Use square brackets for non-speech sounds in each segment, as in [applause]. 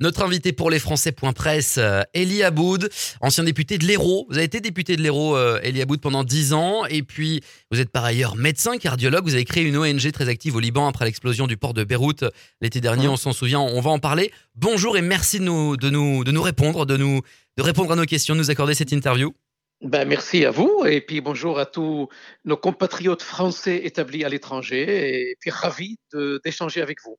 Notre invité pour les Français.presse, euh, Elie Aboud, ancien député de l'Hérault. Vous avez été député de l'Hérault, euh, Elie Aboud, pendant 10 ans. Et puis, vous êtes par ailleurs médecin, cardiologue. Vous avez créé une ONG très active au Liban après l'explosion du port de Beyrouth l'été dernier. On s'en souvient, on va en parler. Bonjour et merci de nous, de nous, de nous répondre, de, nous, de répondre à nos questions, de nous accorder cette interview. Ben, merci à vous et puis bonjour à tous nos compatriotes français établis à l'étranger et puis ravi d'échanger avec vous.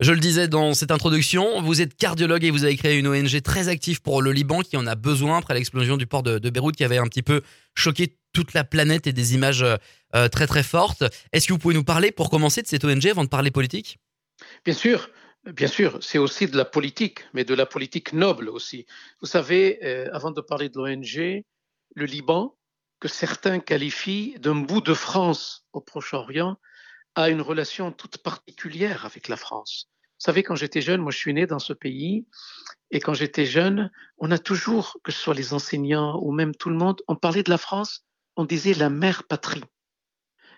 Je le disais dans cette introduction, vous êtes cardiologue et vous avez créé une ONG très active pour le Liban qui en a besoin après l'explosion du port de, Beyrouth qui avait un petit peu choqué toute la planète et des images euh, très très fortes. Est-ce que vous pouvez nous parler pour commencer de cette ONG avant de parler politique? Bien sûr. Bien sûr, c'est aussi de la politique, mais de la politique noble aussi. Vous savez, euh, avant de parler de l'ONG, le Liban, que certains qualifient d'un bout de France au Proche-Orient, a une relation toute particulière avec la France. Vous savez, quand j'étais jeune, moi je suis né dans ce pays, et quand j'étais jeune, on a toujours, que ce soit les enseignants ou même tout le monde, on parlait de la France, on disait la mère patrie.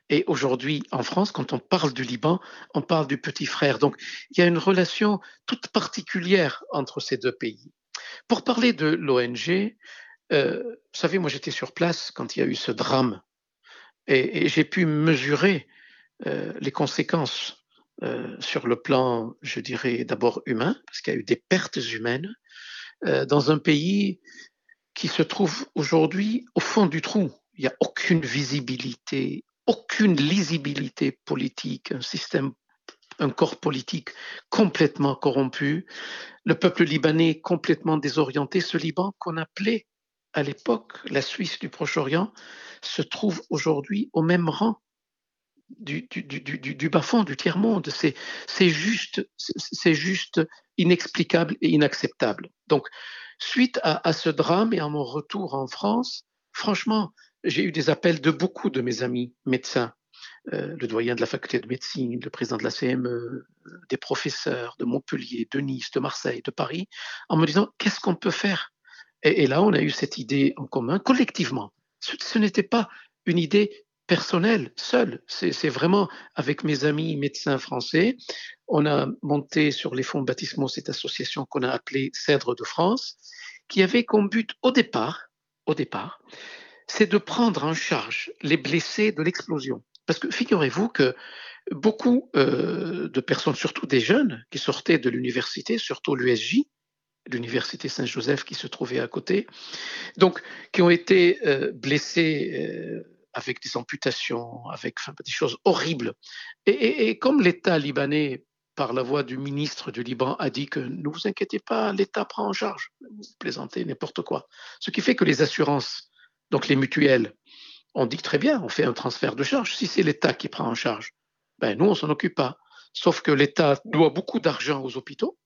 Et aujourd'hui, en France, quand on parle du Liban, on parle du petit frère. Donc, il y a une relation toute particulière entre ces deux pays. Pour parler de l'ONG, euh, vous savez, moi j'étais sur place quand il y a eu ce drame et, et j'ai pu mesurer euh, les conséquences euh, sur le plan, je dirais, d'abord humain, parce qu'il y a eu des pertes humaines, euh, dans un pays qui se trouve aujourd'hui au fond du trou. Il n'y a aucune visibilité, aucune lisibilité politique, un système, un corps politique complètement corrompu, le peuple libanais complètement désorienté, ce Liban qu'on appelait à l'époque la Suisse du Proche-Orient, se trouve aujourd'hui au même rang du, du, du, du bas-fond, du tiers-monde. C'est juste, juste inexplicable et inacceptable. Donc, suite à, ce drame et à mon retour en France, franchement, j'ai eu des appels de beaucoup de mes amis médecins, euh, le doyen de la faculté de médecine, le président de la CME, des professeurs de Montpellier, de Nice, de Marseille, de Paris, en me disant qu'est-ce qu'on peut faire? Et, là, on a eu cette idée en commun, collectivement. ce n'était pas une idée personnel, seul. C'est vraiment avec mes amis médecins français. On a monté sur les fonds baptismaux cette association qu'on a appelée Cèdre de France, qui avait comme but au départ, au départ, c'est de prendre en charge les blessés de l'explosion. Parce que figurez-vous que beaucoup euh, de personnes, surtout des jeunes qui sortaient de l'université, surtout l'USJ, l'université Saint-Joseph qui se trouvait à côté, donc qui ont été euh, blessés euh, avec des amputations, avec des choses horribles. Et, comme l'État libanais, par la voix du ministre du Liban, a dit que ne vous inquiétez pas, l'État prend en charge, vous plaisantez, n'importe quoi. Ce qui fait que les assurances, donc les mutuelles, on dit très bien, on fait un transfert de charge. Si c'est l'État qui prend en charge, ben nous, on s'en occupe pas. Sauf que l'État doit beaucoup d'argent aux hôpitaux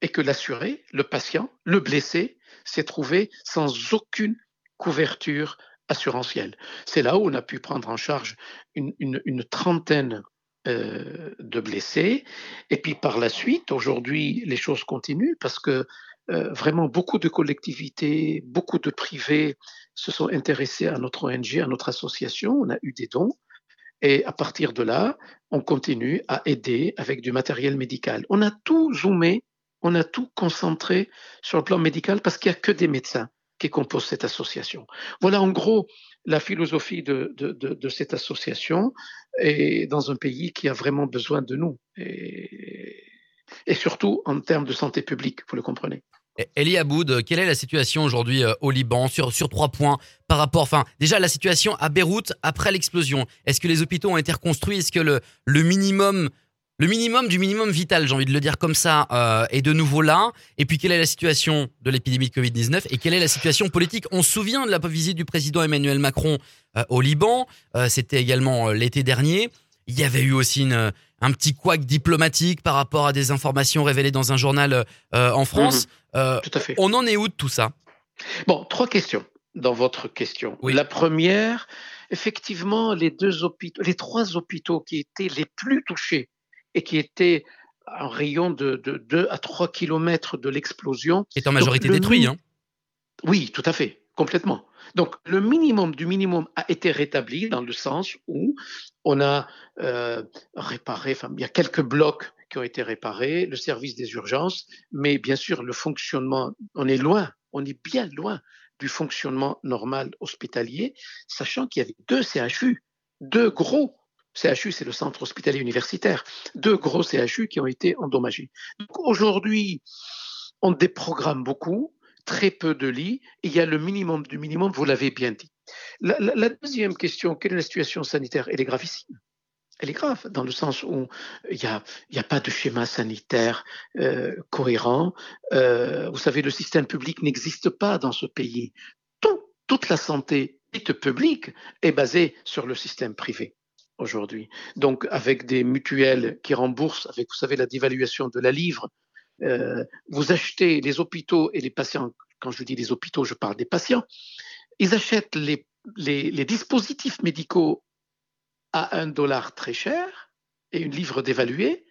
et que l'assuré, le patient, le blessé, s'est trouvé sans aucune couverture assurantielle. C'est là où on a pu prendre en charge une, trentaine euh, de blessés. Et puis par la suite, aujourd'hui, les choses continuent parce que euh, vraiment beaucoup de collectivités, beaucoup de privés se sont intéressés à notre ONG, à notre association. On a eu des dons. Et à partir de là, on continue à aider avec du matériel médical. On a tout zoomé, on a tout concentré sur le plan médical parce qu'il n'y a que des médecins qui compose cette association. Voilà en gros la philosophie de, de, de, cette association et dans un pays qui a vraiment besoin de nous et, et surtout en termes de santé publique, vous le comprenez. Elie Aboud, quelle est la situation aujourd'hui euh, au Liban sur, sur trois points par rapport, enfin, déjà la situation à Beyrouth après l'explosion Est-ce que les hôpitaux ont été reconstruits? Est-ce que le, le minimum le minimum du minimum vital, j'ai envie de le dire comme ça, euh, est de nouveau là. Et puis, quelle est la situation de l'épidémie de Covid-19 et quelle est la situation politique? On se souvient de la visite du président Emmanuel Macron euh, au Liban. Euh, c'était également l'été dernier. Il y avait eu aussi une, un petit couac diplomatique par rapport à des informations révélées dans un journal en France. Mhm. tout à fait. On en est où de tout ça? Bon, trois questions dans votre question. Oui. La première, effectivement, les deux hôpitaux, les trois hôpitaux qui étaient les plus touchés et qui était un rayon de, 2 à 3 kilomètres de l'explosion. Qui est en majorité détruit. Hein. Oui, tout à fait, complètement. Donc le minimum du minimum a été rétabli dans le sens où on a euh, réparé, enfin, il y a quelques blocs qui ont été réparés, le service des urgences, mais bien sûr, le fonctionnement, on est loin, on est bien loin du fonctionnement normal hospitalier, sachant qu'il y avait deux CHU, deux gros CHU, c'est le centre hospitalier universitaire, deux gros CHU qui ont été endommagés. aujourd'hui, on déprogramme beaucoup, très peu de lits, il y a le minimum du minimum, vous l'avez bien dit. La, deuxième question, quelle est la situation sanitaire? Elle est gravissime. Elle est grave, dans le sens où il n'y a, a, pas de schéma sanitaire euh, cohérent. Euh, vous savez, le système public n'existe pas dans ce pays. toute la santé publique est basée sur le système privé aujourd'hui. Donc, avec des mutuelles qui remboursent, avec, vous savez, la dévaluation de la livre, euh, vous achetez les hôpitaux et les patients, quand je dis les hôpitaux, je parle des patients, ils achètent les, les, dispositifs médicaux à un dollar très cher et une livre dévaluée,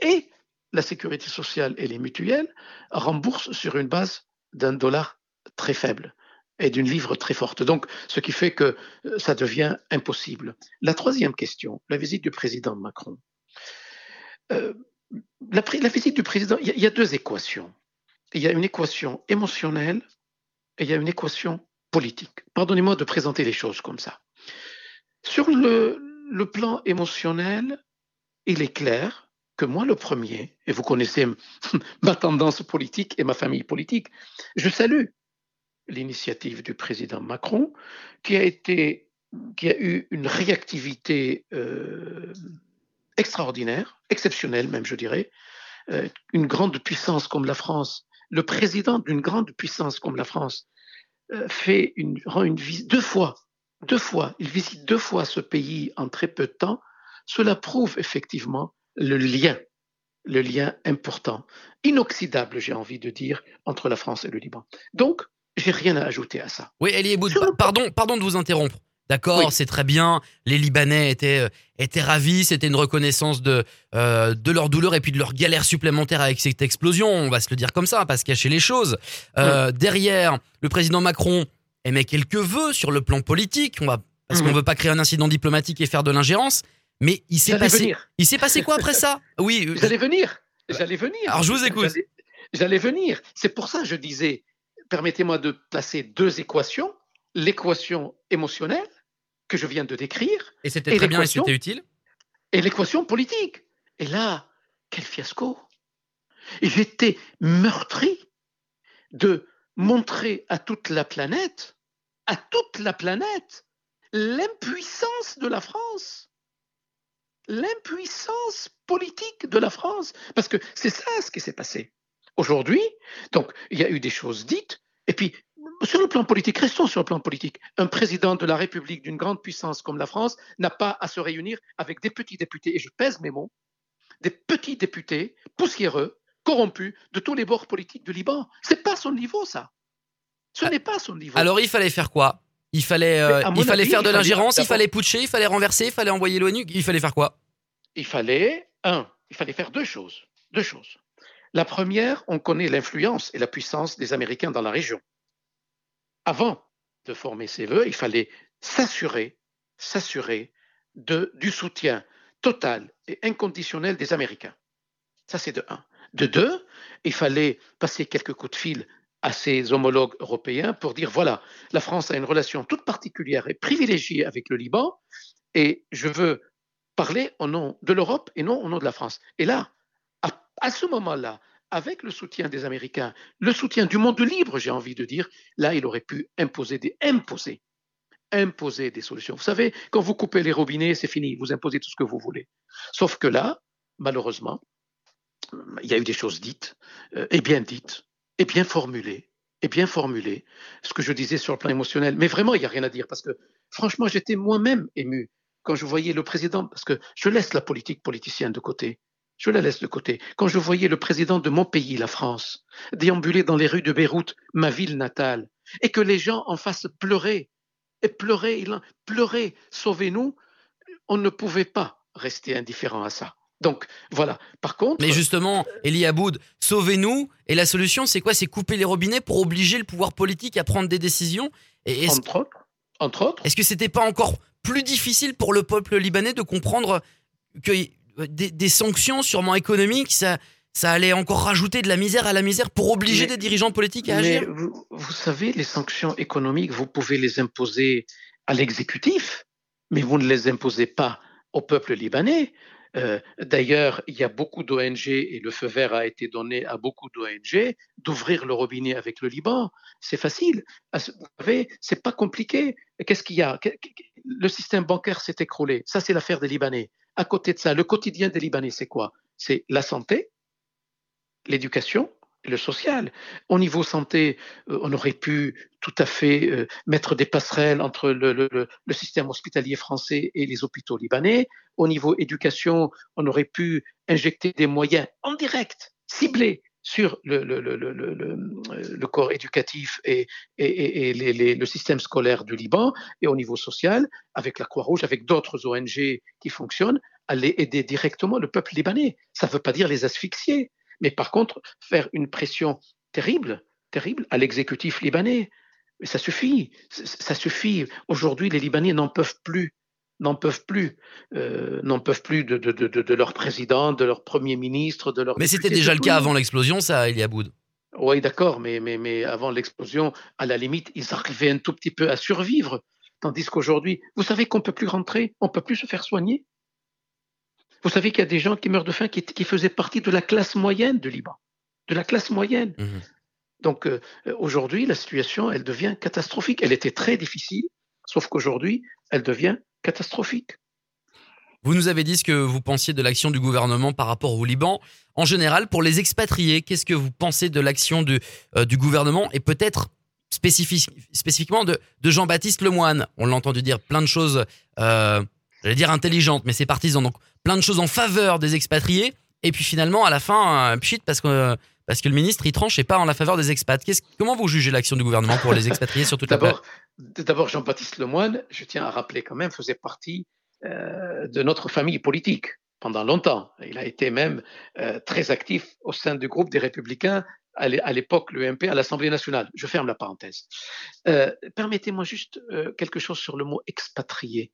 et la sécurité sociale et les mutuelles remboursent sur une base d'un dollar très faible et d'une livre très forte. Donc, ce qui fait que euh, ça devient impossible. La troisième question, la visite du président Macron. Euh, la, visite du président, il y, a deux équations. Il y a une équation émotionnelle et il y a une équation politique. Pardonnez-moi de présenter les choses comme ça. Sur le, le plan émotionnel, il est clair que moi, le premier, et vous connaissez [laughs] ma tendance politique et ma famille politique, je salue l'initiative du président Macron, qui a été, eu une réactivité euh, extraordinaire, exceptionnelle même, je dirais. Euh, une grande puissance comme la France, le président d'une grande puissance comme la France, euh, fait une, rend une visite deux fois, deux fois, il visite deux fois ce pays en très peu de temps. Cela prouve effectivement le lien, le lien important, inoxydable, j'ai envie de dire, entre la France et le Liban. Donc, j'ai rien à ajouter à ça. Oui, Elie pardon, pardon de vous interrompre. D'accord, c'est très bien. Les Libanais étaient, euh, étaient ravis. C'était une reconnaissance de, euh, de leur douleur et puis de leur galère supplémentaire avec cette explosion. On va se le dire comme ça, pas se cacher les choses. Euh, derrière, le président Macron émet quelques vœux sur le plan politique. On va, parce qu'on mhm. veut pas créer un incident diplomatique et faire de l'ingérence. Mais il s'est passé, il s'est passé quoi après ça? Oui. J'allais venir. J'allais venir. Alors je vous écoute. J'allais venir. C'est pour ça que je disais permettez-moi de placer deux équations. L'équation émotionnelle, que je viens de décrire. Et c'était très bien et c'était utile? Et l'équation politique. Et là, quel fiasco. J'étais meurtri de montrer à toute la planète, à toute la planète, l'impuissance de la France. L'impuissance politique de la France. Parce que c'est ça ce qui s'est passé. Aujourd'hui, donc, il y a eu des choses dites, et puis, sur le plan politique, restons sur le plan politique. Un président de la République d'une grande puissance comme la France n'a pas à se réunir avec des petits députés, et je pèse mes mots, des petits députés poussiéreux, corrompus de tous les bords politiques du Liban. C'est pas son niveau, ça. Ce ah. n'est pas son niveau. Alors, il fallait faire quoi? Il fallait, euh, il fallait faire de l'ingérence, il fallait putcher, il fallait renverser, il fallait envoyer l'ONU. Il fallait faire quoi? Il fallait, un, il fallait faire deux choses. Deux choses. La première, on connaît l'influence et la puissance des Américains dans la région. Avant de former ces vœux, il fallait s'assurer, s'assurer du soutien total et inconditionnel des Américains. Ça, c'est de un. De deux, il fallait passer quelques coups de fil à ses homologues européens pour dire voilà, la France a une relation toute particulière et privilégiée avec le Liban, et je veux parler au nom de l'Europe et non au nom de la France. Et là, à ce moment-là, avec le soutien des Américains, le soutien du monde libre, j'ai envie de dire, là, il aurait pu imposer des imposer, des solutions. Vous savez, quand vous coupez les robinets, c'est fini, vous imposez tout ce que vous voulez. Sauf que là, malheureusement, il y a eu des choses dites, euh, et bien dites, et bien formulées, et bien formulées, ce que je disais sur le plan émotionnel. Mais vraiment, il n'y a rien à dire, parce que franchement, j'étais moi-même ému quand je voyais le président, parce que je laisse la politique politicienne de côté je la laisse de côté. Quand je voyais le président de mon pays, la France, déambuler dans les rues de Beyrouth, ma ville natale, et que les gens en face pleuraient, et pleuraient, pleuraient, sauvez-nous, on ne pouvait pas rester indifférent à ça. Donc voilà. Par contre. Mais justement, Elie Aboud, sauvez-nous. Et la solution, c'est quoi? C'est couper les robinets pour obliger le pouvoir politique à prendre des décisions? Et entre autres. Entre autres. Est-ce que c'était pas encore plus difficile pour le peuple libanais de comprendre que des, sanctions sûrement économiques, ça, ça allait encore rajouter de la misère à la misère pour obliger des dirigeants politiques à agir. Vous, vous, savez, les sanctions économiques, vous pouvez les imposer à l'exécutif, mais vous ne les imposez pas au peuple libanais. Euh, d'ailleurs, il y a beaucoup d'ONG et le feu vert a été donné à beaucoup d'ONG d'ouvrir le robinet avec le Liban. C'est facile. Vous savez, c'est pas compliqué. Qu'est-ce qu'il y a? Le système bancaire s'est écroulé. Ça, c'est l'affaire des Libanais. À côté de ça, le quotidien des Libanais, c'est quoi? C'est la santé, l'éducation, le social. Au niveau santé, euh, on aurait pu tout à fait euh, mettre des passerelles entre le, le, le, système hospitalier français et les hôpitaux libanais. Au niveau éducation, on aurait pu injecter des moyens en direct, ciblés sur le, le corps éducatif et, le système scolaire du Liban. Et au niveau social, avec la Croix-Rouge, avec d'autres ONG qui fonctionnent, aller aider directement le peuple libanais. Ça ne veut pas dire les asphyxier mais par contre, faire une pression terrible, terrible à l'exécutif libanais. Ça suffit, ça suffit. Aujourd'hui, les Libanais n'en peuvent plus, n'en peuvent plus, euh, n'en peuvent plus de, de, de, de, leur président, de leur premier ministre, de leur. Mais c'était déjà le cas avant l'explosion, ça, Eliaboud. Oui, d'accord, mais, mais, mais avant l'explosion, à la limite, ils arrivaient un tout petit peu à survivre. Tandis qu'aujourd'hui, vous savez qu'on ne peut plus rentrer, on ne peut plus se faire soigner? Vous savez qu'il y a des gens qui meurent de faim qui, qui, faisaient partie de la classe moyenne du Liban, de la classe moyenne. Mmh. Donc euh, aujourd'hui, la situation, elle devient catastrophique. Elle était très difficile, sauf qu'aujourd'hui, elle devient catastrophique. Vous nous avez dit ce que vous pensiez de l'action du gouvernement par rapport au Liban. En général, pour les expatriés, qu'est-ce que vous pensez de l'action du, euh, du gouvernement et peut-être spécifiquement de, de Jean-Baptiste Lemoine On l'a entendu dire plein de choses euh, j'allais dire intelligente, mais c'est partisan. Donc plein de choses en faveur des expatriés. Et puis finalement, à la fin, pchit parce que parce que le ministre il tranche et pas en la faveur des expats. comment vous jugez l'action du gouvernement pour les expatriés sur toute [laughs] la D'abord, d'abord Jean-Baptiste Lemoyne, je tiens à rappeler quand même, faisait partie euh, de notre famille politique pendant longtemps. Il a été même euh, très actif au sein du groupe des Républicains à l'époque l'UMP à l'Assemblée nationale. Je ferme la parenthèse. Euh, permettez-moi juste quelque chose sur le mot expatrié.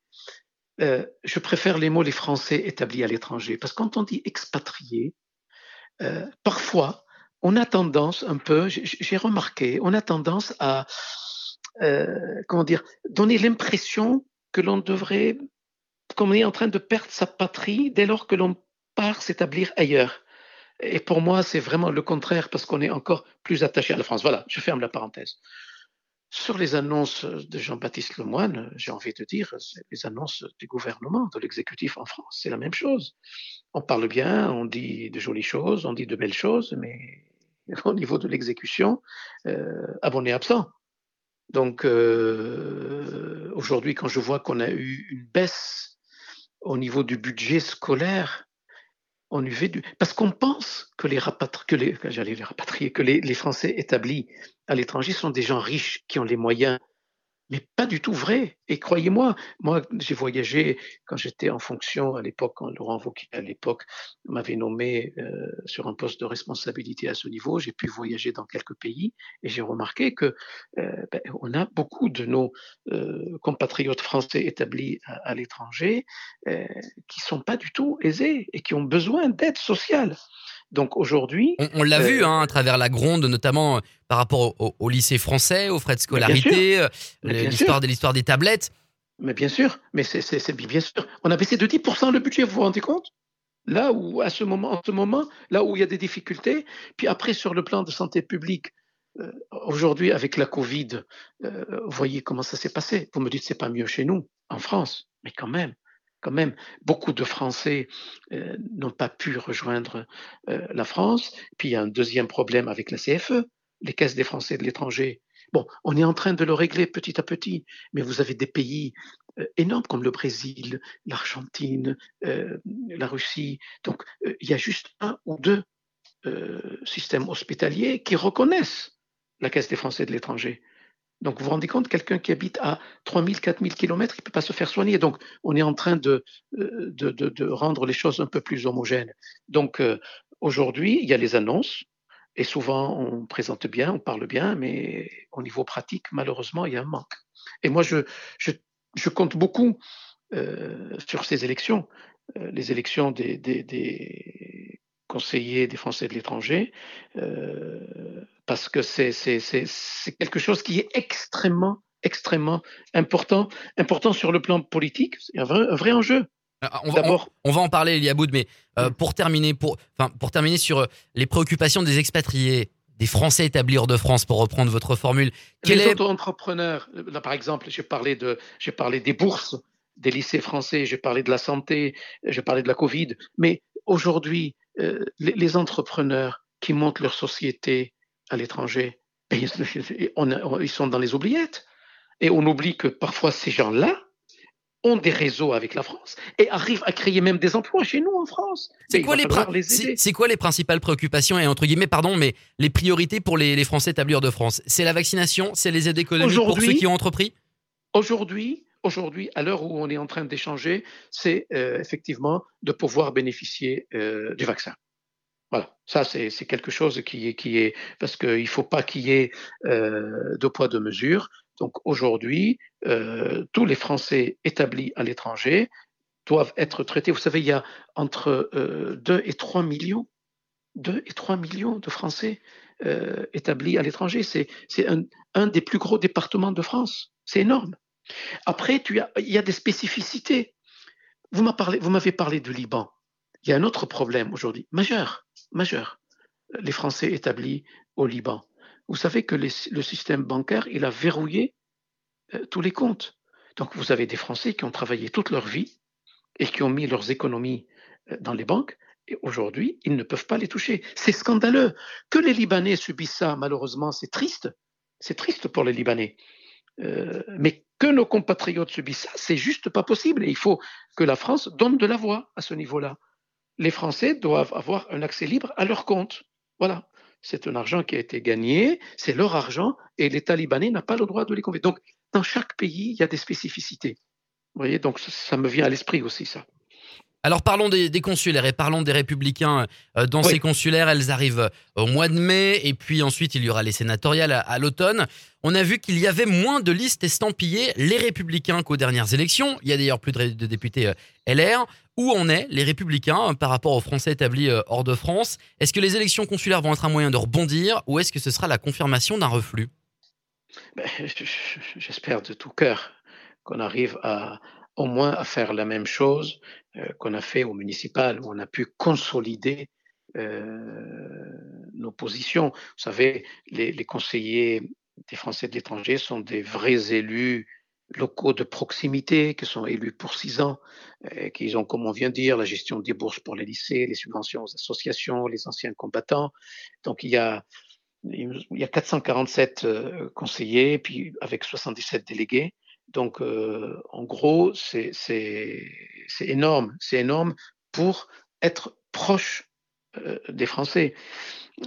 Je préfère les mots les Français établis à l'étranger, parce que quand on dit expatrié, parfois, on a tendance un peu, j'ai remarqué, on a tendance à, euh, comment dire, donner l'impression que l'on devrait, qu'on est en train de perdre sa patrie dès lors que l'on part s'établir ailleurs. Et pour moi, c'est vraiment le contraire, parce qu'on est encore plus attaché à la France. Voilà, je ferme la parenthèse. Sur les annonces de Jean-Baptiste Lemoyne, j'ai envie de dire, les annonces du gouvernement, de l'exécutif en France, c'est la même chose. On parle bien, on dit de jolies choses, on dit de belles choses, mais [laughs] au niveau de l'exécution, euh, abonné absent. Donc euh, aujourd'hui, quand je vois qu'on a eu une baisse au niveau du budget scolaire, on fait du... Parce qu'on pense que les, que les, les rapatrier, que les Français établis à l'étranger sont des gens riches qui ont les moyens mais pas du tout vrai. Et croyez-moi, moi, j'ai voyagé quand j'étais en fonction à l'époque, quand Laurent Wauquiez à l'époque m'avait nommé euh, sur un poste de responsabilité à ce niveau. J'ai pu voyager dans quelques pays et j'ai remarqué que euh, ben, on a beaucoup de nos euh, compatriotes français établis à, à l'étranger qui sont pas du tout aisés et qui ont besoin d'aide sociale. Donc aujourd'hui, on, l'a vu euh, hein, à travers la gronde, notamment euh, par rapport au, lycée français, aux frais de scolarité, euh, l'histoire de l'histoire des tablettes. Mais bien sûr, mais c'est bien sûr. On a baissé de 10% le budget, vous vous rendez compte? Là où, à ce moment, en ce moment, là où il y a des difficultés, puis après sur le plan de santé publique, aujourd'hui avec la Covid, vous voyez comment ça s'est passé. Vous me dites c'est pas mieux chez nous, en France, mais quand même, quand même, beaucoup de Français euh, n'ont pas pu rejoindre euh, la France. Puis il y a un deuxième problème avec la CFE, les caisses des Français de l'étranger. Bon, on est en train de le régler petit à petit, mais vous avez des pays euh, énormes comme le Brésil, l'Argentine, la Russie. Donc il y a juste un ou deux systèmes hospitaliers qui reconnaissent la caisse des Français de l'étranger. Donc, vous vous rendez compte, quelqu'un qui habite à 3000, 4000 kilomètres, il ne peut pas se faire soigner. Donc, on est en train de, euh, rendre les choses un peu plus homogènes. Donc, euh, aujourd'hui, il y a les annonces, et souvent, on présente bien, on parle bien, mais au niveau pratique, malheureusement, il y a un manque. Et moi, je, compte beaucoup euh, sur ces élections, les élections des, conseillers des Français de l'étranger, parce que c'est quelque chose qui est extrêmement extrêmement important, important sur le plan politique. C'est un vrai, enjeu. Ah, on va, on, va, en parler, Eliaboud, mais euh, pour terminer, pour, pour terminer sur euh, les préoccupations des expatriés, des Français établis hors de France, pour reprendre votre formule. les est... auto-entrepreneurs, là par exemple, j'ai parlé, de, parlé des bourses, des lycées français, j'ai parlé de la santé, j'ai parlé de la Covid, mais aujourd'hui, euh, les, entrepreneurs qui montent leur société à l'étranger, ils sont dans les oubliettes. Et on oublie que parfois ces gens-là ont des réseaux avec la France et arrivent à créer même des emplois chez nous en France. C'est quoi, les quoi les principales préoccupations et entre guillemets, pardon, mais les priorités pour les, Français établis hors de France? C'est la vaccination, c'est les aides économiques pour ceux qui ont entrepris? Aujourd'hui, aujourd'hui, à l'heure où on est en train d'échanger, c'est euh, effectivement de pouvoir bénéficier euh, du vaccin. Voilà, ça c'est quelque chose qui est, parce qu'il ne faut pas qu'il y ait euh, de poids de mesure. Donc aujourd'hui, euh, tous les Français établis à l'étranger doivent être traités. Vous savez, il y a entre 2 euh, et 3 millions, 2 et 3 millions de Français euh, établis à l'étranger. C'est un, des plus gros départements de France. C'est énorme. Après, il y a des spécificités. Vous m'avez parlé du Liban. Il y a un autre problème aujourd'hui, majeur, majeur. Les Français établis au Liban. Vous savez que le système bancaire, il a verrouillé euh, tous les comptes. Donc vous avez des Français qui ont travaillé toute leur vie et qui ont mis leurs économies euh, dans les banques et aujourd'hui, ils ne peuvent pas les toucher. C'est scandaleux. Que les Libanais subissent ça, malheureusement, c'est triste. C'est triste pour les Libanais. Euh, mais que nos compatriotes subissent ça, c'est juste pas possible. Et il faut que la France donne de la voix à ce niveau-là. Les Français doivent avoir un accès libre à leur compte. Voilà c'est un argent qui a été gagné, c'est leur argent, et l'État libanais n'a pas le droit de les convaincre. Donc, dans chaque pays, il y a des spécificités. Vous voyez, donc ça me vient à l'esprit aussi, ça. Alors parlons des, consulaires et parlons des républicains euh, dans ces consulaires. Elles arrivent au mois de mai et puis ensuite il y aura les sénatoriales à, l'automne. On a vu qu'il y avait moins de listes estampillées les républicains qu'aux dernières élections. Il y a d'ailleurs plus de, de députés euh, LR. Où en est les républicains euh, par rapport aux Français établis hors de France? Est-ce que les élections consulaires vont être un moyen de rebondir ou est-ce que ce sera la confirmation d'un reflux? Ben, [laughs] J'espère de tout cœur qu'on arrive à, au moins à faire la même chose euh, qu'on a fait au municipal, où on a pu consolider euh, nos positions. Vous savez, les, les, conseillers des Français de l'étranger sont des vrais élus locaux de proximité, qui sont élus pour six ans, euh, qui ont, comme on vient de dire, la gestion des bourses pour les lycées, les subventions aux associations, les anciens combattants. Donc il y a, il y a 447 euh, conseillers, puis avec 77 délégués. Donc, euh, en gros, c'est énorme, c'est énorme pour être proche euh, des Français.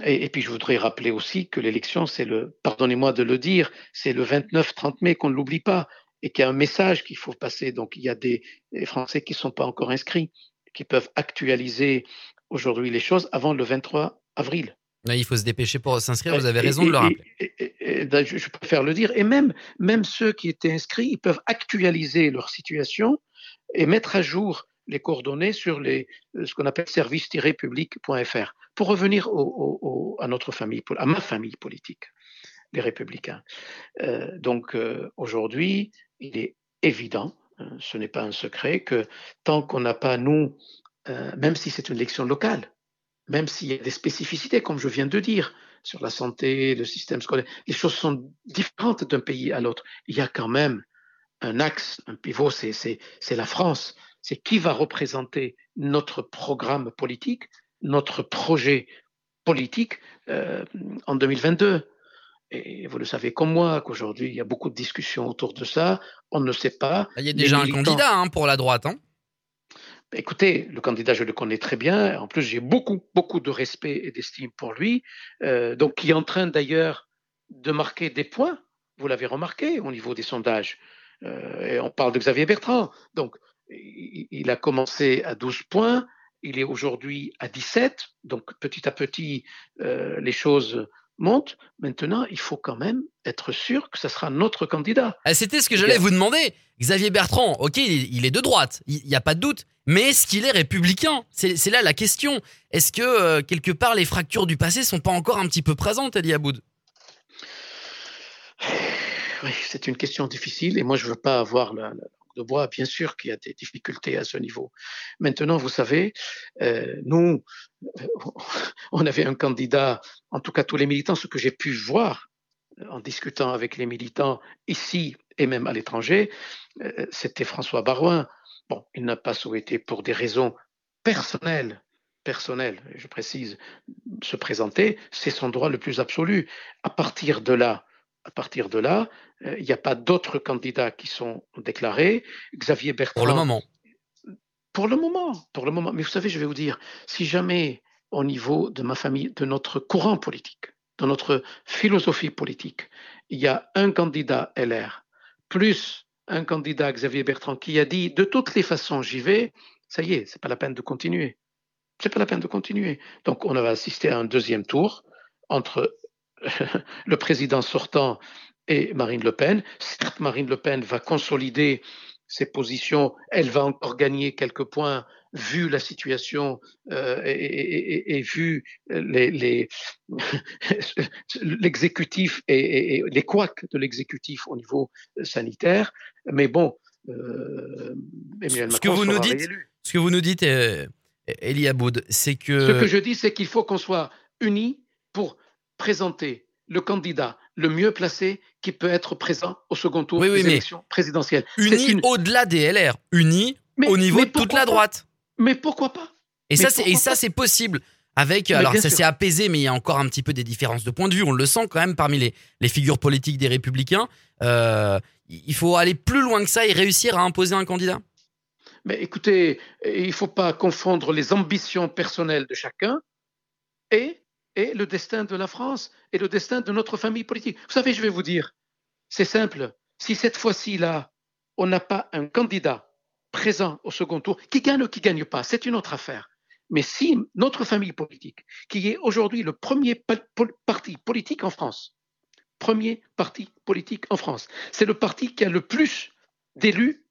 Et, puis, je voudrais rappeler aussi que l'élection, c'est le, pardonnez-moi de le dire, c'est le 29-30 mai, qu'on ne l'oublie pas, et qu'il y a un message qu'il faut passer. Donc, il y a des, des Français qui ne sont pas encore inscrits, qui peuvent actualiser aujourd'hui les choses avant le 23 avril il faut se dépêcher pour s'inscrire, vous avez raison de le rappeler. je préfère le dire. Et même, même ceux qui étaient inscrits, ils peuvent actualiser leur situation et mettre à jour les coordonnées sur les, ce qu'on appelle service-public.fr pour revenir à notre famille, à ma famille politique, les républicains. Euh, donc euh, aujourd'hui, il est évident, hein, ce n'est pas un secret, que tant qu'on n'a pas, nous, euh, même si c'est une élection locale, même s'il y a des spécificités, comme je viens de dire, sur la santé, le système scolaire, les choses sont différentes d'un pays à l'autre. Il y a quand même un axe, un pivot, c'est la France. C'est qui va représenter notre programme politique, notre projet politique euh, en 2022. Et vous le savez comme moi qu'aujourd'hui, il y a beaucoup de discussions autour de ça. On ne sait pas. Il y a déjà un candidat hein, pour la droite. Hein Écoutez, le candidat, je le connais très bien. En plus, j'ai beaucoup, beaucoup de respect et d'estime pour lui. Euh, donc, qui est en train d'ailleurs de marquer des points. Vous l'avez remarqué au niveau des sondages. Euh, et on parle de Xavier Bertrand. Donc, il, a commencé à 12 points. Il est aujourd'hui à 17. Donc, petit à petit, euh, les choses montent. Maintenant, il faut quand même être sûr que ce sera notre candidat. Ah, c'était ce que j'allais vous demander. Xavier Bertrand, ok, il est de droite, il n'y a pas de doute, mais est-ce qu'il est républicain? C'est là la question. Est-ce que, euh, quelque part, les fractures du passé sont pas encore un petit peu présentes, Ali Aboud? Oui, c'est une question difficile et moi, je ne veux pas avoir la, de bois. Bien sûr qu'il y a des difficultés à ce niveau. Maintenant, vous savez, euh, nous, [laughs] on avait un candidat, en tout cas tous les militants, ce que j'ai pu voir en discutant avec les militants ici et même à l'étranger, euh, c'était François Barouin. Bon, il n'a pas souhaité pour des raisons personnelles, personnelles, je précise, se présenter, c'est son droit le plus absolu. À partir de là, à partir de là, euh, il n'y a pas d'autres candidats qui sont déclarés. Xavier Bertrand. Pour le moment. Pour le moment, pour le moment. Mais vous savez, je vais vous dire, si jamais au niveau de ma famille, de notre courant politique, de notre philosophie politique, il y a un candidat LR plus un candidat Xavier Bertrand qui a dit de toutes les façons j'y vais, ça y est, c'est pas la peine de continuer. C'est pas la peine de continuer. Donc on va assister à un deuxième tour entre [laughs] le président sortant et Marine Le Pen. Certes, Marine Le Pen va consolider ses positions, elle va encore gagner quelques points vu la situation euh, et, vu [laughs] l'exécutif et, les couacs de l'exécutif au niveau sanitaire. Mais bon, euh, ce que vous nous dites, ce que vous nous dites, euh, Elie Aboud, c'est que ce que je dis, c'est qu'il faut qu'on soit unis pour présenter le candidat le mieux placé qui peut être présent au second tour des élections présidentielles. Unis au-delà des LR, unis au niveau de toute la droite. Mais pourquoi pas Et ça, c'est, et ça, c'est possible. Avec, alors ça s'est apaisé, mais il y a encore un petit peu des différences de point de vue. On le sent quand même parmi les, les figures politiques des Républicains. Euh, il faut aller plus loin que ça et réussir à imposer un candidat. Mais écoutez, il ne faut pas confondre les ambitions personnelles de chacun et, et le destin de la France et le destin de notre famille politique. Vous savez, je vais vous dire, c'est simple. Si cette fois-ci là, on n'a pas un candidat présent au second tour, qui gagne ou qui gagne pas, c'est une autre affaire. Mais si notre famille politique, qui est aujourd'hui le premier parti politique en France, premier parti politique en France, c'est le parti qui a le plus d'élus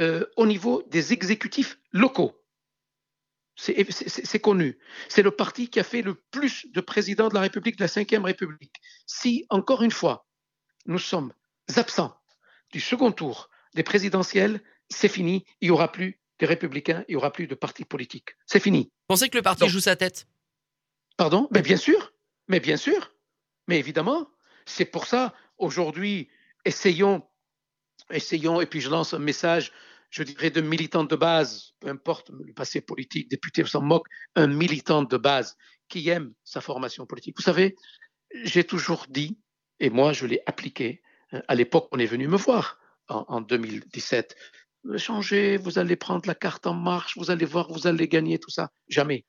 euh, au niveau des exécutifs locaux. C'est connu. C'est le parti qui a fait le plus de présidents de la République, de la Ve République. Si, encore une fois, nous sommes absents du second tour des présidentielles, c'est fini, il n'y aura plus de républicains, il n'y aura plus de partis politiques. C'est fini. Vous pensez que le parti joue sa tête? Pardon? Mais bien sûr, mais bien sûr, mais évidemment. C'est pour ça, aujourd'hui, essayons, essayons, et puis je lance un message, je dirais, de militants de base, peu importe le passé politique, député s'en moque, un militant de base qui aime sa formation politique. Vous savez, j'ai toujours dit, et moi je l'ai appliqué, hein, à l'époque on est venu me voir en, en 2017, changez, vous allez prendre la carte en marche, vous allez voir, vous allez gagner, tout ça. Jamais.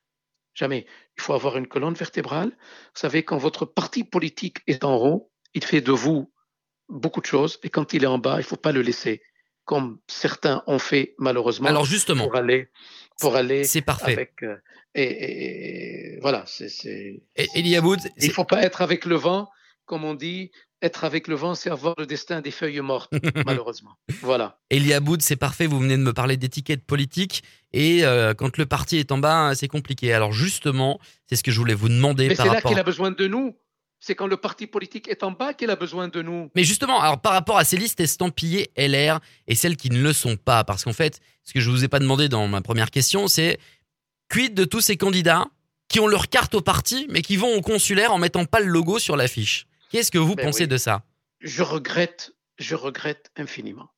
Jamais. Il faut avoir une colonne vertébrale. Vous savez, quand votre parti politique est en haut, il fait de vous beaucoup de choses, et quand il est en bas, il ne faut pas le laisser, comme certains ont fait malheureusement. Alors justement, pour aller, pour aller. C'est parfait. Avec, euh, et, voilà, c'est. Il ne faut pas être avec le vent, comme on dit, être avec le vent, c'est avoir le destin des feuilles mortes, [laughs] malheureusement. Voilà. Boud, c'est parfait. Vous venez de me parler d'étiquette politique. Et euh, quand le parti est en bas, c'est compliqué. Alors justement, c'est ce que je voulais vous demander. Mais c'est là qu'il a besoin de nous. C'est quand le parti politique est en bas qu'il a besoin de nous. Mais justement, alors par rapport à ces listes estampillées LR et celles qui ne le sont pas, parce qu'en fait, ce que je vous ai pas demandé dans ma première question, c'est quid de tous ces candidats qui ont leur carte au parti, mais qui vont au consulaire en mettant pas le logo sur l'affiche? Qu'est-ce que vous ben pensez de ça? Je regrette, je regrette infiniment.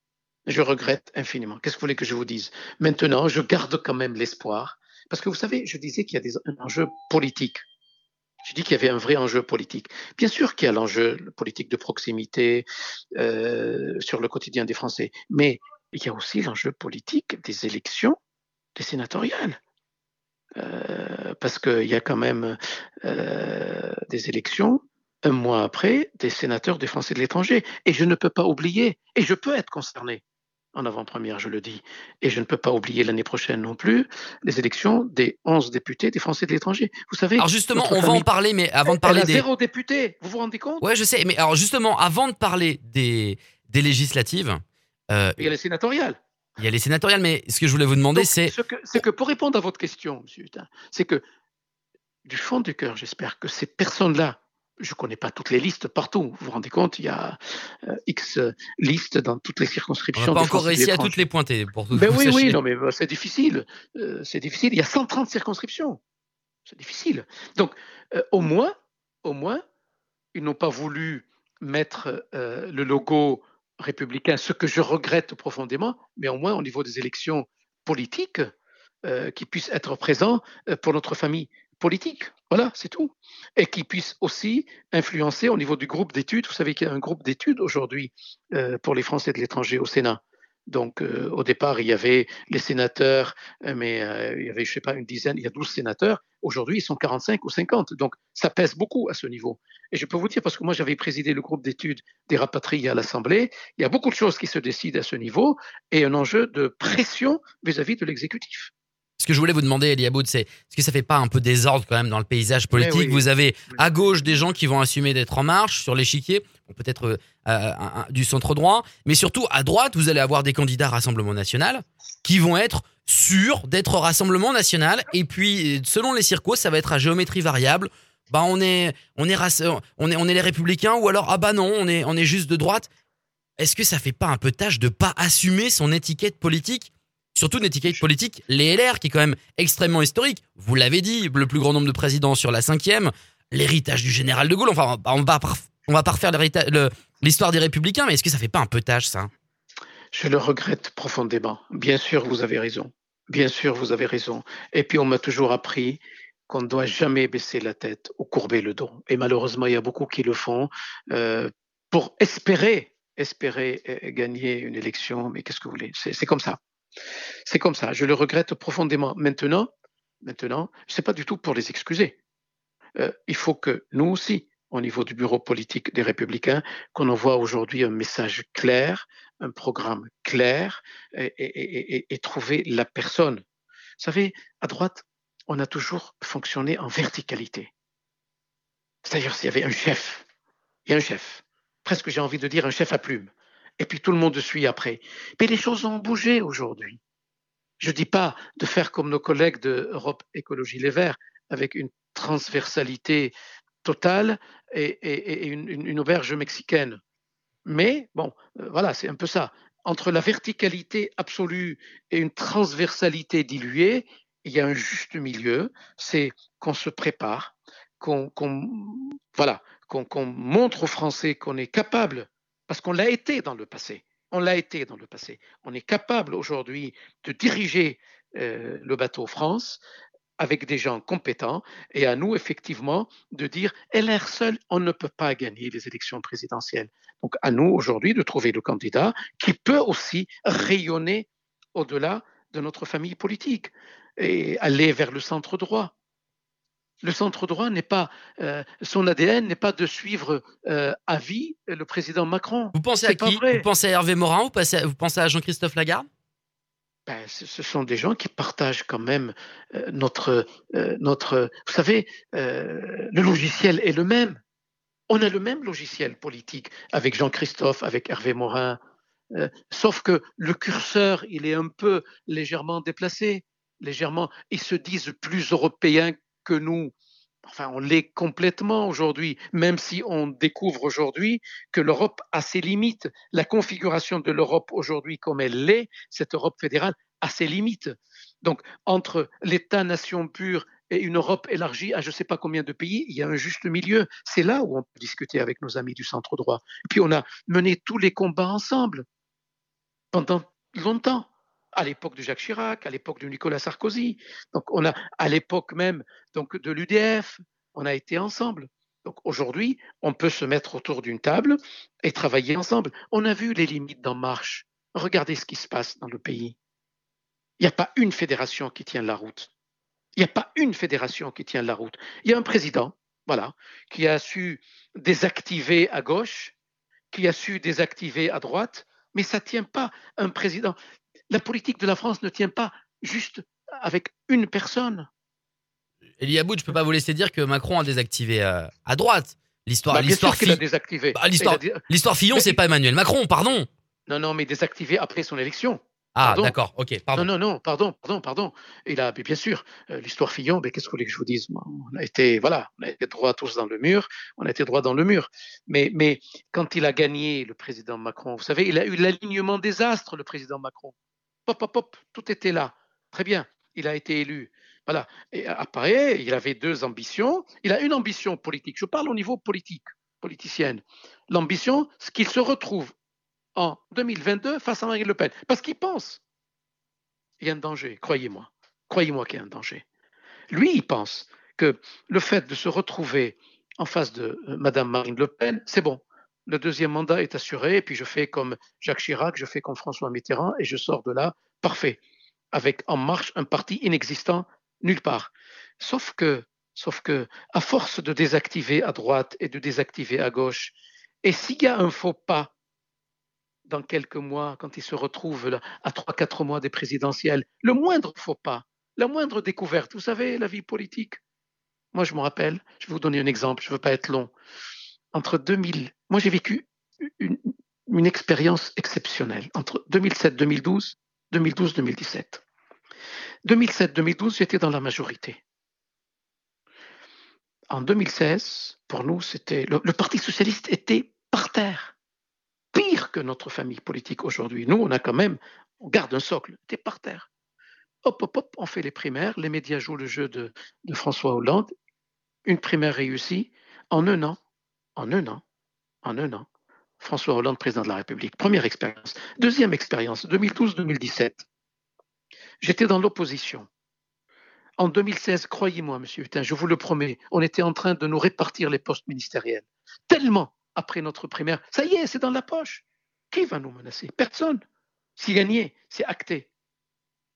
Je regrette infiniment. Qu'est-ce que vous voulez que je vous dise? Maintenant, je garde quand même l'espoir. Parce que vous savez, je disais qu'il y a des, un enjeu politique. Je dis qu'il y avait un vrai enjeu politique. Bien sûr qu'il y a l'enjeu politique de proximité euh, sur le quotidien des Français, mais il y a aussi l'enjeu politique des élections, des sénatoriales. Euh, parce qu'il y a quand même euh, des élections un mois après, des sénateurs des Français de l'étranger. Et je ne peux pas oublier, et je peux être concerné en avant-première, je le dis, et je ne peux pas oublier l'année prochaine non plus, les élections des 11 députés des Français de l'étranger. Vous savez. Alors justement, on va en parler, mais avant de parler des. Zéro député, vous vous rendez compte? Ouais, je sais, mais alors justement, avant de parler des, des législatives, Euh, il y a les sénatoriales. Il y a les sénatoriales, mais ce que je voulais vous demander, c'est. C'est que, pour répondre à votre question, monsieur c'est que du fond du cœur, j'espère que ces personnes-là, je ne connais pas toutes les listes partout. Vous vous rendez compte, il y a euh, X listes dans toutes les circonscriptions. On n'a pas encore réussi à toutes les pointer. Pour tout ben oui, oui, non, mais euh, c'est difficile. Euh, c'est difficile. Il y a 130 circonscriptions. C'est difficile. Donc, au moins, au moins, ils n'ont pas voulu mettre le logo républicain, ce que je regrette profondément, mais au moins au niveau des élections politiques, qui puissent être présents pour notre famille politique. Voilà, c'est tout. Et qui puisse aussi influencer au niveau du groupe d'études. Vous savez qu'il y a un groupe d'études aujourd'hui euh, pour les Français de l'étranger au Sénat. Donc, euh, au départ, il y avait les sénateurs, euh, mais il y avait, je sais pas, une dizaine, il y a 12 sénateurs. Aujourd'hui, ils sont 45 ou 50. Donc, ça pèse beaucoup à ce niveau. Et je peux vous dire, parce que moi, j'avais présidé le groupe d'études des rapatriés à l'Assemblée, il y a beaucoup de choses qui se décident à ce niveau et un enjeu de pression vis à -vis de l'exécutif. Ce que je voulais vous demander, Eliaboud, c'est est-ce que ça fait pas un peu désordre quand même dans le paysage politique? Vous avez à gauche des gens qui vont assumer d'être en marche sur l'échiquier, peut-être euh, euh, du centre droit, mais surtout à droite, vous allez avoir des candidats Rassemblement National qui vont être sûrs d'être Rassemblement National. Et puis, selon les circos, ça va être à géométrie variable. Bah, on est, on est, on est, on est les Républicains, ou alors ah bah non, on est, on est juste de droite. Est-ce que ça fait pas un peu tâche de pas assumer son étiquette politique? Surtout une étiquette politique, les LR, qui est quand même extrêmement historique. Vous l'avez dit, le plus grand nombre de présidents sur la cinquième, l'héritage du général de Gaulle. Enfin, on va, on va pas refaire l'histoire des républicains, mais est-ce que ça fait pas un peu tâche, ça? Je le regrette profondément. Bien sûr, vous avez raison. Bien sûr, vous avez raison. Et puis, on m'a toujours appris qu'on ne doit jamais baisser la tête ou courber le dos. Et malheureusement, il y a beaucoup qui le font euh, pour espérer, espérer euh, gagner une élection. Mais qu'est-ce que vous voulez? C'est comme ça. C'est comme ça, je le regrette profondément. Maintenant, maintenant, c'est pas du tout pour les excuser. Euh, il faut que nous aussi, au niveau du bureau politique des Républicains, qu'on envoie aujourd'hui un message clair, un programme clair et, trouver la personne. Vous savez, à droite, on a toujours fonctionné en verticalité. C'est-à-dire s'il y avait un chef, il y a un chef, presque j'ai envie de dire un chef à plume et puis tout le monde suit après. Mais les choses ont bougé aujourd'hui. Je ne dis pas de faire comme nos collègues de Europe Écologie Les Verts, avec une transversalité totale et, une, auberge mexicaine. Mais bon, euh, voilà, c'est un peu ça. Entre la verticalité absolue et une transversalité diluée, il y a un juste milieu, c'est qu'on se prépare, qu'on voilà, qu'on montre aux Français qu'on est capable parce qu'on l'a été dans le passé. On l'a été dans le passé. On est capable aujourd'hui de diriger euh, le bateau France avec des gens compétents et à nous effectivement de dire LR seul, on ne peut pas gagner les élections présidentielles. Donc à nous aujourd'hui de trouver le candidat qui peut aussi rayonner au-delà de notre famille politique et aller vers le centre droit. Le centre droit n'est pas, euh, son ADN n'est pas de suivre euh, à vie le président Macron. Vous pensez à qui? Vous pensez à Hervé Morin? Ou vous pensez à Jean-Christophe Lagarde? Ben, ce sont des gens qui partagent quand même euh, notre, notre. Vous savez, le logiciel est le même. On a le même logiciel politique avec Jean-Christophe, avec Hervé Morin, sauf que le curseur, il est un peu légèrement déplacé, légèrement. Ils se disent plus européens nous, enfin on l'est complètement aujourd'hui, même si on découvre aujourd'hui que l'Europe a ses limites. La configuration de l'Europe aujourd'hui comme elle l'est, cette Europe fédérale, a ses limites. Donc entre l'État-nation pur et une Europe élargie à je ne sais pas combien de pays, il y a un juste milieu. C'est là où on peut discuter avec nos amis du centre droit. Puis on a mené tous les combats ensemble pendant longtemps à l'époque de Jacques Chirac, à l'époque de Nicolas Sarkozy. Donc on a à l'époque même donc de l'UDF, on a été ensemble. Donc aujourd'hui, on peut se mettre autour d'une table et travailler ensemble. On a vu les limites d'En Marche. Regardez ce qui se passe dans le pays. Il n'y a pas une fédération qui tient la route. Il n'y a pas une fédération qui tient la route. Il y a un président, voilà, qui a su désactiver à gauche, qui a su désactiver à droite, mais ça ne tient pas. Un président, la politique de la France ne tient pas juste avec une personne. Elie Aboud, je ne peux pas vous laisser dire que Macron a désactivé euh, à droite. L'histoire, bah, l'histoire, qu'il a désactivé. Bah, l'histoire, Fillon, c'est pas Emmanuel Macron, pardon. Non, non, mais désactivé après son élection. Ah, d'accord, ok, pardon. Non, non, non, pardon, pardon, pardon. Il a, bien sûr, euh, l'histoire Fillon, mais qu'est-ce que vous voulez que je vous dise On a été, voilà, on a été droit tous dans le mur, on a été droit dans le mur. Mais, mais quand il a gagné, le président Macron, vous savez, il a eu l'alignement des astres, le président Macron. Pop, pop, pop, tout était là. Très bien, il a été élu. Voilà. Et après, il avait deux ambitions. Il a une ambition politique. Je parle au niveau politique, politicienne. L'ambition, c'est qu'il se retrouve en 2022 face à Marine Le Pen. Parce qu'il pense il y a un danger, croyez-moi. Croyez-moi qu'il y a un danger. Lui, il pense que le fait de se retrouver en face de euh, Madame Marine Le Pen, c'est bon. Le deuxième mandat est assuré, et puis je fais comme Jacques Chirac, je fais comme François Mitterrand, et je sors de là, parfait, avec En Marche un parti inexistant nulle part. Sauf que, sauf que, à force de désactiver à droite et de désactiver à gauche, et s'il y a un faux pas dans quelques mois, quand il se retrouve à trois, quatre mois des présidentielles, le moindre faux pas, la moindre découverte, vous savez, la vie politique. Moi, je me rappelle, je vais vous donner un exemple, je ne veux pas être long. Entre 2000, moi j'ai vécu une, expérience exceptionnelle entre 2007-2012, 2012-2017. 2007-2012, j'étais dans la majorité. En 2016, pour nous, c'était le, Parti socialiste était par terre, pire que notre famille politique aujourd'hui. Nous, on a quand même, on garde un socle, était par terre. Hop, hop, hop, on fait les primaires, les médias jouent le jeu de, de François Hollande, une primaire réussie en un an, en un an, en un an. François Hollande, président de la République. Première expérience. Deuxième expérience, 2012-2017. J'étais dans l'opposition. En 2016, croyez-moi, monsieur Hutin, je vous le promets, on était en train de nous répartir les postes ministériels. Tellement après notre primaire, ça y est, c'est dans la poche. Qui va nous menacer? Personne. Si gagné, c'est acté.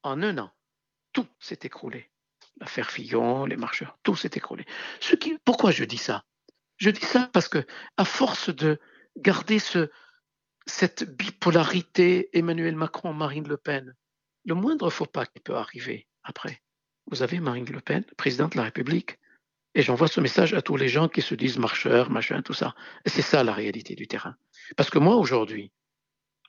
En un an, tout s'est écroulé. L'affaire Fillon, les marcheurs, tout s'est écroulé. Ce qui, pourquoi je dis ça? Je dis ça parce que, à force de garder ce, cette bipolarité Emmanuel Macron, Marine Le Pen, le moindre faux pas qui peut arriver après. Vous avez Marine Le Pen, présidente de la République, et j'envoie ce message à tous les gens qui se disent marcheurs, machin, tout ça. C'est ça la réalité du terrain. Parce que moi aujourd'hui,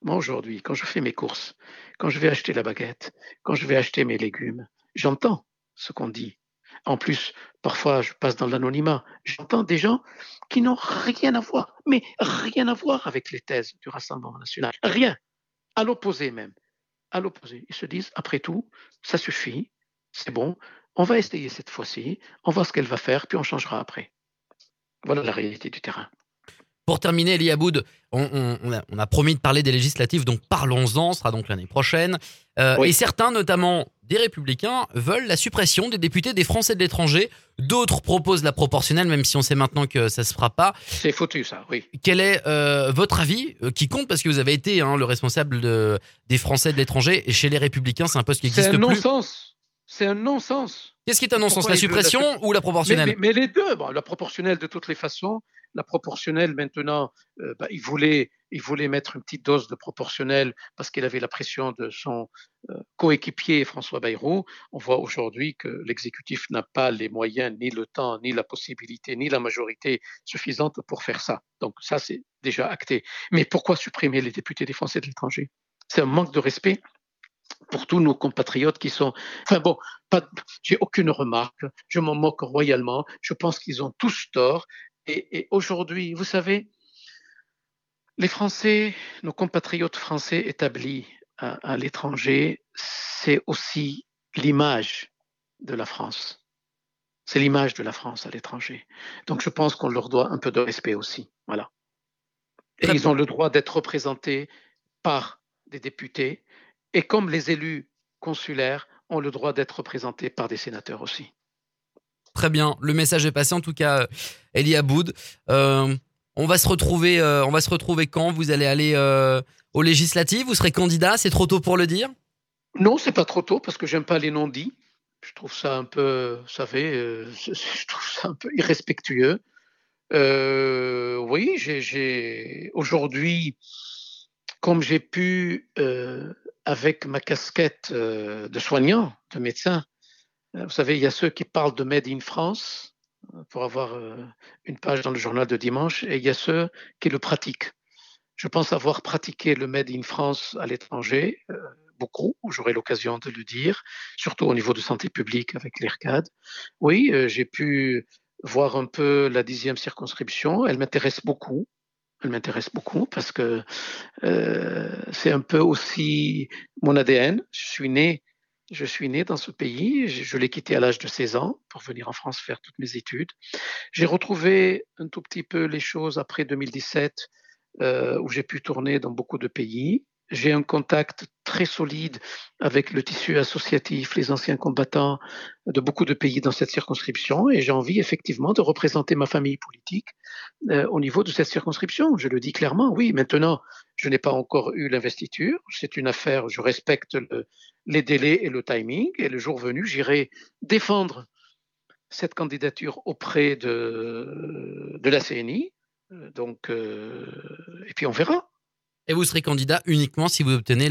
moi aujourd'hui, quand je fais mes courses, quand je vais acheter la baguette, quand je vais acheter mes légumes, j'entends ce qu'on dit. En plus, parfois, je passe dans l'anonymat. J'entends des gens qui n'ont rien à voir, mais rien à voir avec les thèses du Rassemblement national. Rien. À l'opposé même à l'opposé. Ils se disent, après tout, ça suffit, c'est bon, on va essayer cette fois-ci, on voit ce qu'elle va faire, puis on changera après. Voilà la réalité du terrain. Pour terminer, Elie Aboud, on, a, promis de parler des législatives, donc parlons-en, ce sera donc l'année prochaine. Euh, et certains, notamment des républicains, veulent la suppression des députés des Français de l'étranger. D'autres proposent la proportionnelle, même si on sait maintenant que ça ne se fera pas. C'est foutu, ça, oui. Quel est euh, votre avis euh, qui compte? Parce que vous avez été hein, le responsable de, des Français de l'étranger, et chez les républicains, c'est un poste qui existe plus. C'est un non-sens. C'est un non-sens. Qu'est-ce qui est un non-sens? La suppression ou la proportionnelle? Mais, les deux. la proportionnelle, de toutes les façons, la proportionnelle, maintenant, euh, bah, il, voulait, mettre une petite dose de proportionnelle parce qu'il avait la pression de son euh, coéquipier François Bayrou. On voit aujourd'hui que l'exécutif n'a pas les moyens, ni le temps, ni la possibilité, ni la majorité suffisante pour faire ça. Donc ça, c'est déjà acté. Mais pourquoi supprimer les députés des Français de l'étranger? C'est un manque de respect pour tous nos compatriotes qui sont. Enfin bon, j'ai aucune remarque, je m'en moque royalement, je pense qu'ils ont tous tort et, aujourd'hui, vous savez, les Français, nos compatriotes français établis à, l'étranger, c'est aussi l'image de la France. C'est l'image de la France à l'étranger. Donc je pense qu'on leur doit un peu de respect aussi. Voilà. Et ils ont le droit d'être représentés par des députés. Et comme les élus consulaires ont le droit d'être représentés par des sénateurs aussi. Très bien, le message est passé en tout cas, Aboud. Euh, on va se retrouver, euh, on va se retrouver quand? Vous allez aller euh, aux législatives? Vous serez candidat? C'est trop tôt pour le dire? Non, c'est pas trop tôt parce que j'aime pas les non-dits. Je trouve ça un peu, [laughs] je trouve ça un peu irrespectueux. oui, j'ai aujourd'hui, comme j'ai pu, avec ma casquette de soignant, de médecin, euh, vous savez, il y a ceux qui parlent de Made in France euh, pour avoir euh, une page dans le journal de dimanche, et il y a ceux qui le pratiquent. Je pense avoir pratiqué le Made in France à l'étranger, euh, beaucoup, j'aurai l'occasion de le dire, surtout au niveau de santé publique avec l'IRCAD. Oui, euh, j'ai pu voir un peu la dixième circonscription, elle m'intéresse beaucoup. Elle m'intéresse beaucoup parce que euh, c'est un peu aussi mon ADN. Je suis né je suis né dans ce pays, je, l'ai quitté à l'âge de 16 ans pour venir en France faire toutes mes études. J'ai retrouvé un tout petit peu les choses après 2017 euh, où j'ai pu tourner dans beaucoup de pays. J'ai un contact très solide avec le tissu associatif, les anciens combattants de beaucoup de pays dans cette circonscription et j'ai envie effectivement de représenter ma famille politique euh, au niveau de cette circonscription. Je le dis clairement, oui, maintenant, je n'ai pas encore eu l'investiture, c'est une affaire, je respecte le, les délais et le timing et le jour venu, j'irai défendre cette candidature auprès de, de la CNI. Euh, donc, euh, et puis on verra. Et vous serez candidat uniquement si vous obtenez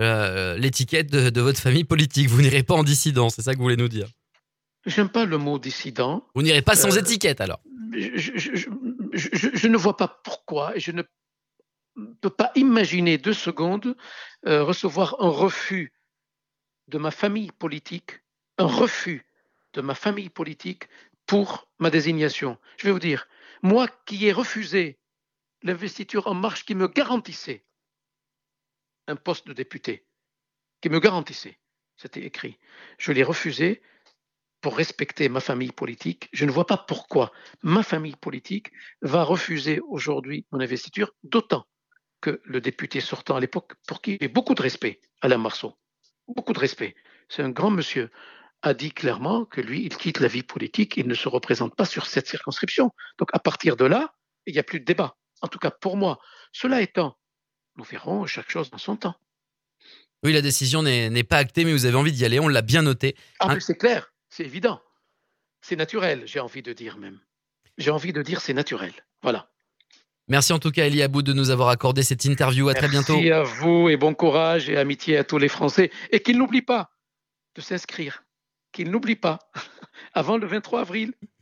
euh, l'étiquette de, votre famille politique. Vous n'irez pas en dissident, c'est ça que vous voulez nous dire J'aime pas le mot dissident. Vous n'irez pas sans euh, étiquette alors je, ne vois pas pourquoi et je ne peux pas imaginer deux secondes euh, recevoir un refus de ma famille politique, un refus de ma famille politique pour ma désignation. Je vais vous dire, moi qui ai refusé l'investiture en marche qui me garantissait un poste de député, qui me garantissait, c'était écrit. Je l'ai refusé pour respecter ma famille politique. Je ne vois pas pourquoi ma famille politique va refuser aujourd'hui mon investiture, d'autant que le député sortant à l'époque, pour qui j'ai beaucoup de respect, Alain Marceau, beaucoup de respect, c'est un grand monsieur, a dit clairement que lui, il quitte la vie politique, il ne se représente pas sur cette circonscription. Donc à partir de là, il n'y a plus de débat en tout cas pour moi. Cela étant, nous verrons chaque chose dans son temps. Oui, la décision n'est pas actée, mais vous avez envie d'y aller, on l'a bien noté. Ah, c'est clair, c'est évident. C'est naturel, j'ai envie de dire même. J'ai envie de dire c'est naturel. Voilà. Merci en tout cas, Elie Abou, de nous avoir accordé cette interview. À très bientôt. Merci à vous et bon courage et amitié à tous les Français. Et qu'ils n'oublient pas de s'inscrire. Qu'ils n'oublient pas [laughs] avant le 23 avril.